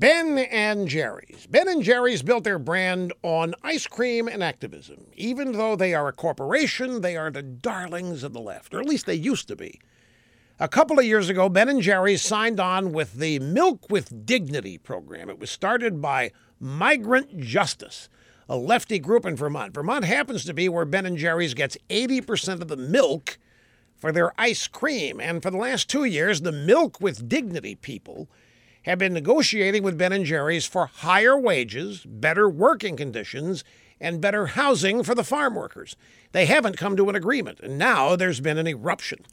Ben and Jerry's. Ben and Jerry's built their brand on ice cream and activism. Even though they are a corporation, they are the darlings of the left, or at least they used to be. A couple of years ago, Ben and Jerry's signed on with the Milk with Dignity program. It was started by Migrant Justice, a lefty group in Vermont. Vermont happens to be where Ben and Jerry's gets 80% of the milk for their ice cream. And for the last two years, the Milk with Dignity people have been negotiating with Ben and Jerry's for higher wages, better working conditions, and better housing for the farm workers. They haven't come to an agreement, and now there's been an eruption.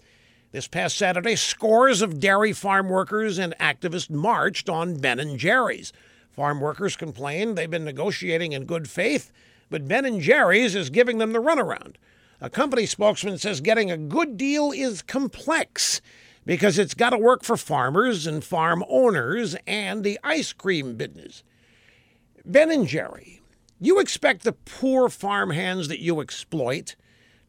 This past Saturday, scores of dairy farm workers and activists marched on Ben and Jerry's. Farm workers complained they've been negotiating in good faith, but Ben and Jerry's is giving them the runaround. A company spokesman says getting a good deal is complex because it's got to work for farmers and farm owners and the ice cream business. Ben and Jerry, you expect the poor farm hands that you exploit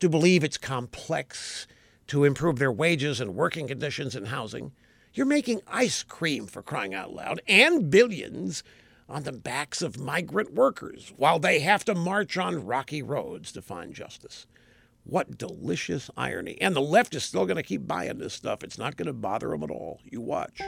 to believe it's complex to improve their wages and working conditions and housing. You're making ice cream for crying out loud and billions on the backs of migrant workers while they have to march on rocky roads to find justice. What delicious irony. And the left is still going to keep buying this stuff. It's not going to bother them at all. You watch.